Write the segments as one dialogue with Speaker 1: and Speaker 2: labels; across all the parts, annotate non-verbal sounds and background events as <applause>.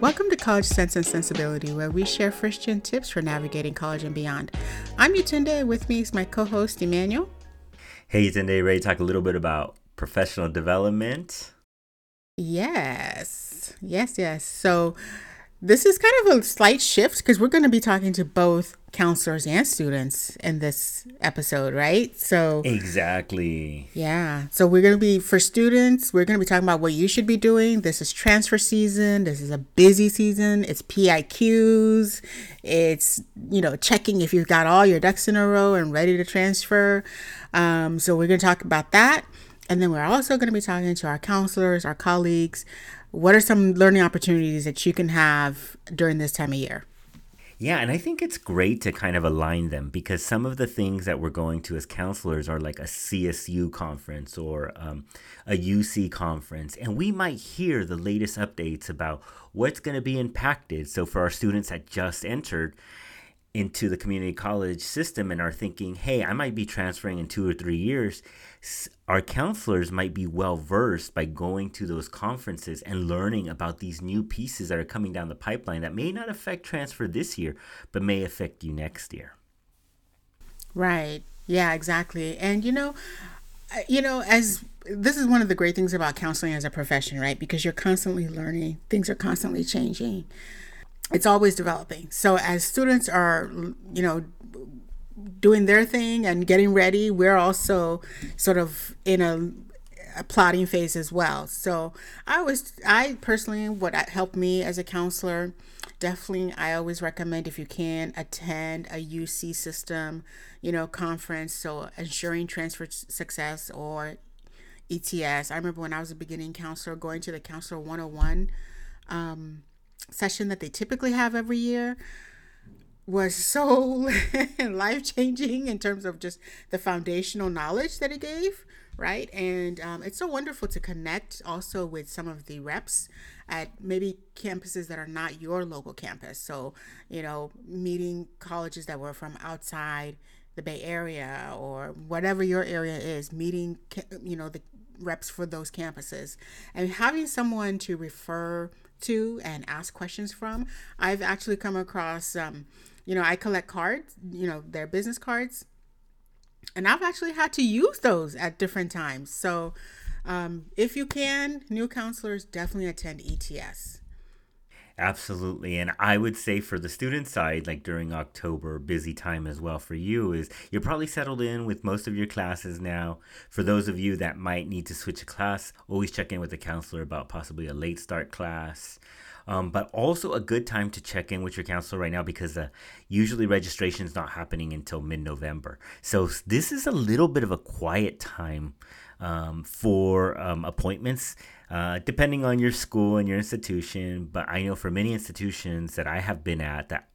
Speaker 1: Welcome to College Sense and Sensibility, where we share gen tips for navigating college and beyond. I'm Yatunde, and with me is my co host, Emmanuel.
Speaker 2: Hey, Yatunde, ready to talk a little bit about professional development?
Speaker 1: Yes, yes, yes. So, this is kind of a slight shift because we're going to be talking to both counselors and students in this episode, right? So
Speaker 2: Exactly.
Speaker 1: Yeah. So we're going to be for students, we're going to be talking about what you should be doing. This is transfer season. This is a busy season. It's PIQs. It's, you know, checking if you've got all your ducks in a row and ready to transfer. Um, so we're going to talk about that. And then we're also going to be talking to our counselors, our colleagues. What are some learning opportunities that you can have during this time of year?
Speaker 2: Yeah, and I think it's great to kind of align them because some of the things that we're going to as counselors are like a CSU conference or um, a UC conference, and we might hear the latest updates about what's going to be impacted. So, for our students that just entered, into the community college system and are thinking, hey, I might be transferring in two or three years, our counselors might be well versed by going to those conferences and learning about these new pieces that are coming down the pipeline that may not affect transfer this year, but may affect you next year.
Speaker 1: Right. Yeah, exactly. And you know, uh, you know, as this is one of the great things about counseling as a profession, right? Because you're constantly learning, things are constantly changing it's always developing. So as students are, you know, doing their thing and getting ready, we're also sort of in a, a plotting phase as well. So I was, I personally, what helped me as a counselor, definitely, I always recommend if you can attend a UC system, you know, conference. So ensuring transfer success or ETS. I remember when I was a beginning counselor going to the counselor 101. Um, session that they typically have every year was so <laughs> life changing in terms of just the foundational knowledge that it gave, right? And um, it's so wonderful to connect also with some of the reps at maybe campuses that are not your local campus. So, you know, meeting colleges that were from outside the Bay Area or whatever your area is, meeting, you know, the reps for those campuses and having someone to refer to and ask questions from. I've actually come across, um, you know, I collect cards, you know, their business cards, and I've actually had to use those at different times. So, um, if you can, new counselors definitely attend ETS.
Speaker 2: Absolutely. And I would say for the student side, like during October, busy time as well for you, is you're probably settled in with most of your classes now. For those of you that might need to switch a class, always check in with the counselor about possibly a late start class. Um, but also a good time to check in with your counselor right now because uh, usually registration is not happening until mid November. So this is a little bit of a quiet time um, for um, appointments, uh, depending on your school and your institution. But I know for many institutions that I have been at that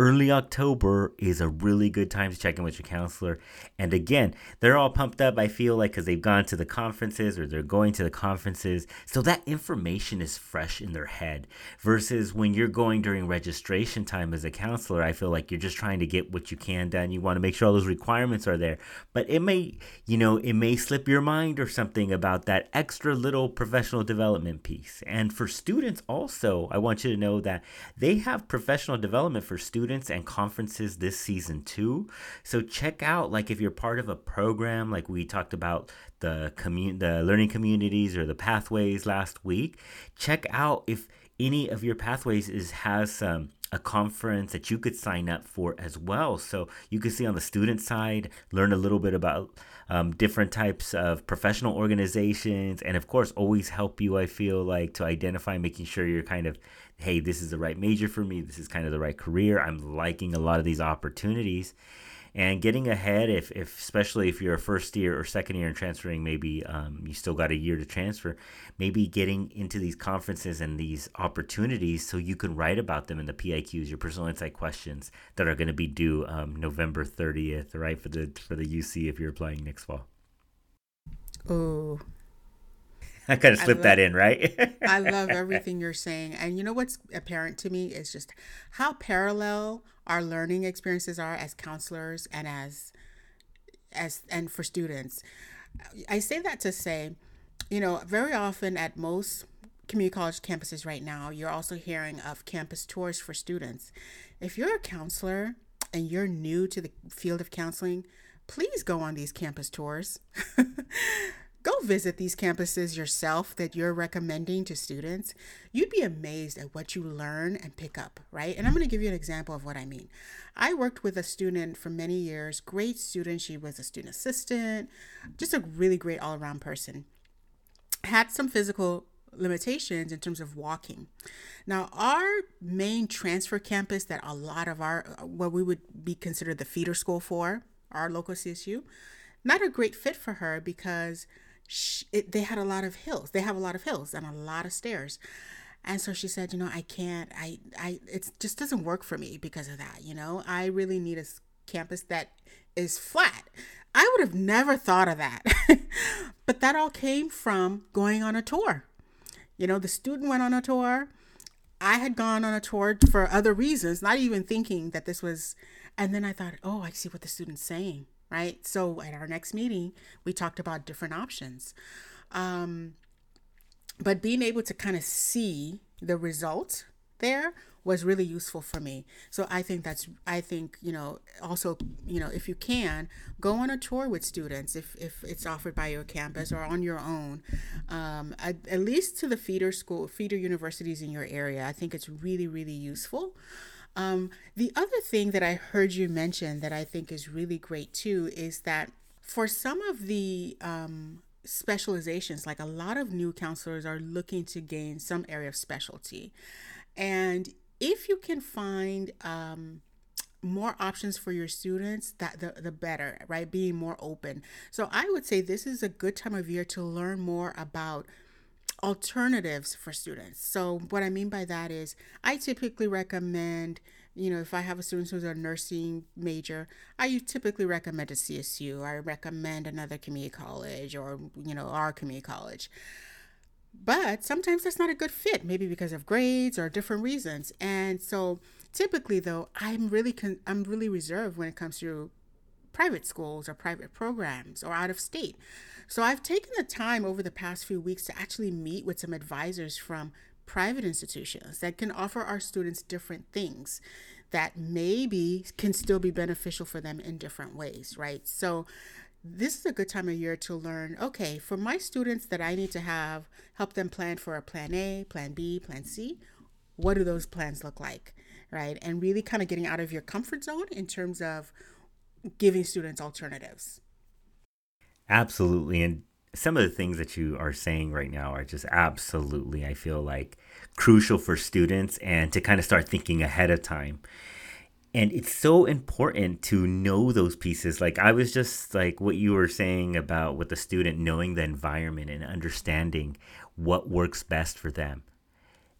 Speaker 2: early October is a really good time to check in with your counselor. And again, they're all pumped up, I feel like, because they've gone to the conferences or they're going to the conferences. So that information is fresh in their head. Versus when you're going during registration time as a counselor, I feel like you're just trying to get what you can done. You want to make sure all those requirements are there. But it may, you know, it may slip your mind or something about that extra little professional development piece. And for students also, I want you to know that they have professional development for students students and conferences this season too. So check out like if you're part of a program like we talked about the commun- the learning communities or the pathways last week, check out if any of your pathways is has um, a conference that you could sign up for as well. So you can see on the student side, learn a little bit about um, different types of professional organizations, and of course, always help you. I feel like to identify, making sure you're kind of hey, this is the right major for me. This is kind of the right career. I'm liking a lot of these opportunities. And getting ahead, if, if especially if you're a first year or second year and transferring, maybe um, you still got a year to transfer, maybe getting into these conferences and these opportunities so you can write about them in the PIQs, your personal insight questions that are going to be due um, November 30th, right, for the for the UC if you're applying next fall.
Speaker 1: Oh,
Speaker 2: I kind of slipped that in, right?
Speaker 1: I love <laughs> everything you're saying. And you know what's apparent to me is just how parallel our learning experiences are as counselors and as as and for students. I say that to say, you know, very often at most community college campuses right now, you're also hearing of campus tours for students. If you're a counselor and you're new to the field of counseling, please go on these campus tours. <laughs> go visit these campuses yourself that you're recommending to students. You'd be amazed at what you learn and pick up, right? And I'm going to give you an example of what I mean. I worked with a student for many years, great student. She was a student assistant, just a really great all around person. Had some physical limitations in terms of walking. Now, our main transfer campus that a lot of our, what we would be considered the feeder school for, our local CSU, not a great fit for her because it, they had a lot of hills. They have a lot of hills and a lot of stairs. And so she said, you know, I can't, I, I, it just doesn't work for me because of that. You know, I really need a campus that is flat. I would have never thought of that. <laughs> but that all came from going on a tour. You know, the student went on a tour. I had gone on a tour for other reasons, not even thinking that this was. And then I thought, oh, I see what the student's saying, right? So at our next meeting, we talked about different options. Um, but being able to kind of see the result there was really useful for me. So I think that's I think you know also you know if you can go on a tour with students if if it's offered by your campus or on your own, um, at, at least to the feeder school feeder universities in your area. I think it's really really useful. Um, the other thing that I heard you mention that I think is really great too is that for some of the um, specializations, like a lot of new counselors are looking to gain some area of specialty. And if you can find um, more options for your students, that the, the better, right? Being more open. So I would say this is a good time of year to learn more about alternatives for students. So what I mean by that is I typically recommend, you know, if I have a student who's a nursing major, I typically recommend a CSU. I recommend another community college or, you know, our community college. But sometimes that's not a good fit, maybe because of grades or different reasons. And so typically though, I'm really con- I'm really reserved when it comes to private schools or private programs or out of state. So I've taken the time over the past few weeks to actually meet with some advisors from private institutions that can offer our students different things that maybe can still be beneficial for them in different ways, right? So this is a good time of year to learn okay, for my students that I need to have help them plan for a plan A, plan B, plan C, what do those plans look like, right? And really kind of getting out of your comfort zone in terms of giving students alternatives.
Speaker 2: Absolutely. And some of the things that you are saying right now are just absolutely, I feel like, crucial for students and to kind of start thinking ahead of time and it's so important to know those pieces like i was just like what you were saying about with the student knowing the environment and understanding what works best for them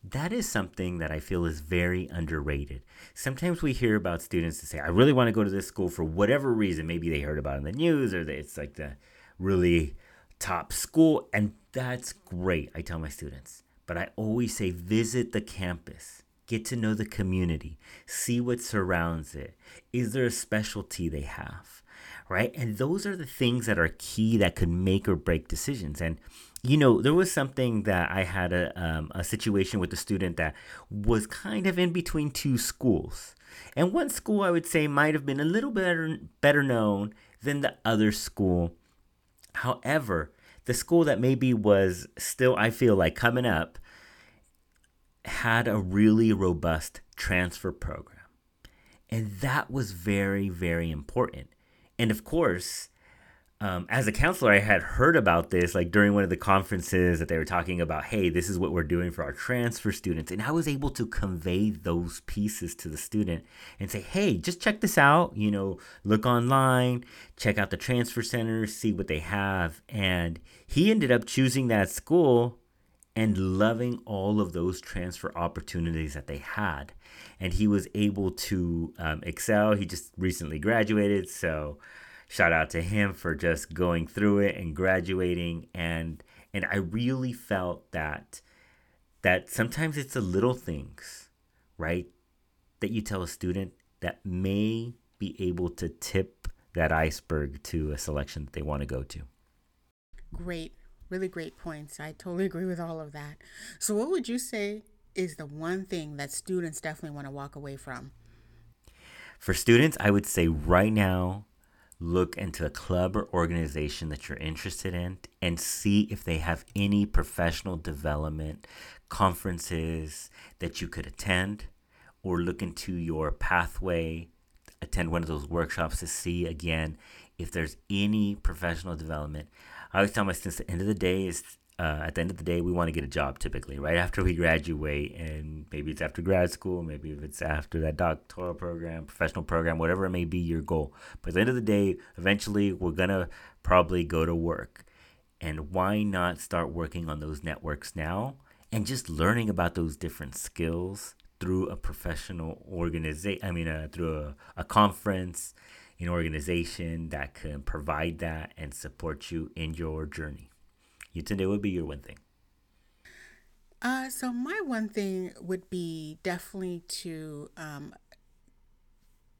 Speaker 2: that is something that i feel is very underrated sometimes we hear about students to say i really want to go to this school for whatever reason maybe they heard about it in the news or it's like the really top school and that's great i tell my students but i always say visit the campus get to know the community, see what surrounds it. Is there a specialty they have? Right? And those are the things that are key that could make or break decisions. And, you know, there was something that I had a, um, a situation with a student that was kind of in between two schools. And one school I would say might have been a little better, better known than the other school. However, the school that maybe was still, I feel like, coming up had a really robust transfer program. And that was very, very important. And of course, um, as a counselor, I had heard about this like during one of the conferences that they were talking about, hey, this is what we're doing for our transfer students. And I was able to convey those pieces to the student and say, hey, just check this out. You know, look online, check out the transfer centers, see what they have. And he ended up choosing that school and loving all of those transfer opportunities that they had. And he was able to um, excel. He just recently graduated, so shout out to him for just going through it and graduating. And and I really felt that that sometimes it's the little things, right, that you tell a student that may be able to tip that iceberg to a selection that they want to go to.
Speaker 1: Great really great points. I totally agree with all of that. So, what would you say is the one thing that students definitely want to walk away from?
Speaker 2: For students, I would say right now, look into a club or organization that you're interested in and see if they have any professional development conferences that you could attend or look into your pathway attend one of those workshops to see again if there's any professional development. I always tell my students the end of the day is uh, at the end of the day, we want to get a job typically right after we graduate, and maybe it's after grad school, maybe if it's after that doctoral program, professional program, whatever it may be your goal. But at the end of the day, eventually we're gonna probably go to work, and why not start working on those networks now and just learning about those different skills through a professional organization? I mean, uh, through a, a conference, an organization that can provide that and support you in your journey. Today would be your one thing?
Speaker 1: Uh, so my one thing would be definitely to um,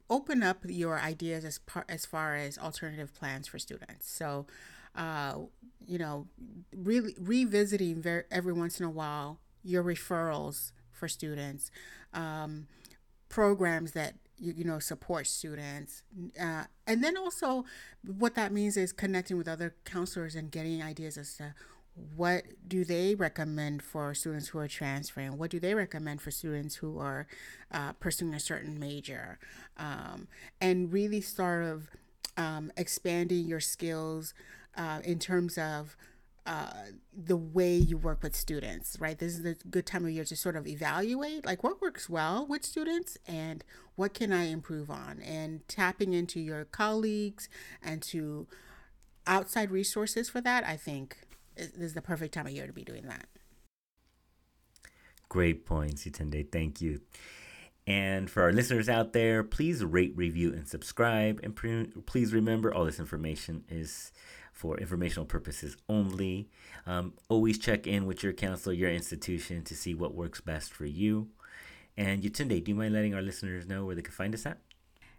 Speaker 1: open up your ideas as par- as far as alternative plans for students. So, uh, you know, really revisiting very, every once in a while your referrals for students, um, programs that you, you know support students. Uh, and then also what that means is connecting with other counselors and getting ideas as to what do they recommend for students who are transferring? What do they recommend for students who are uh, pursuing a certain major? Um, and really sort of um, expanding your skills uh, in terms of uh, the way you work with students, right? This is a good time of year to sort of evaluate like what works well with students and what can I improve on, and tapping into your colleagues and to outside resources for that. I think this is the perfect time of year to be doing that.
Speaker 2: Great points, Yatunde. Thank you. And for our listeners out there, please rate, review, and subscribe. And pre- please remember all this information is for informational purposes only. Um, always check in with your counselor, your institution to see what works best for you. And Yatunde, do you mind letting our listeners know where they can find us at?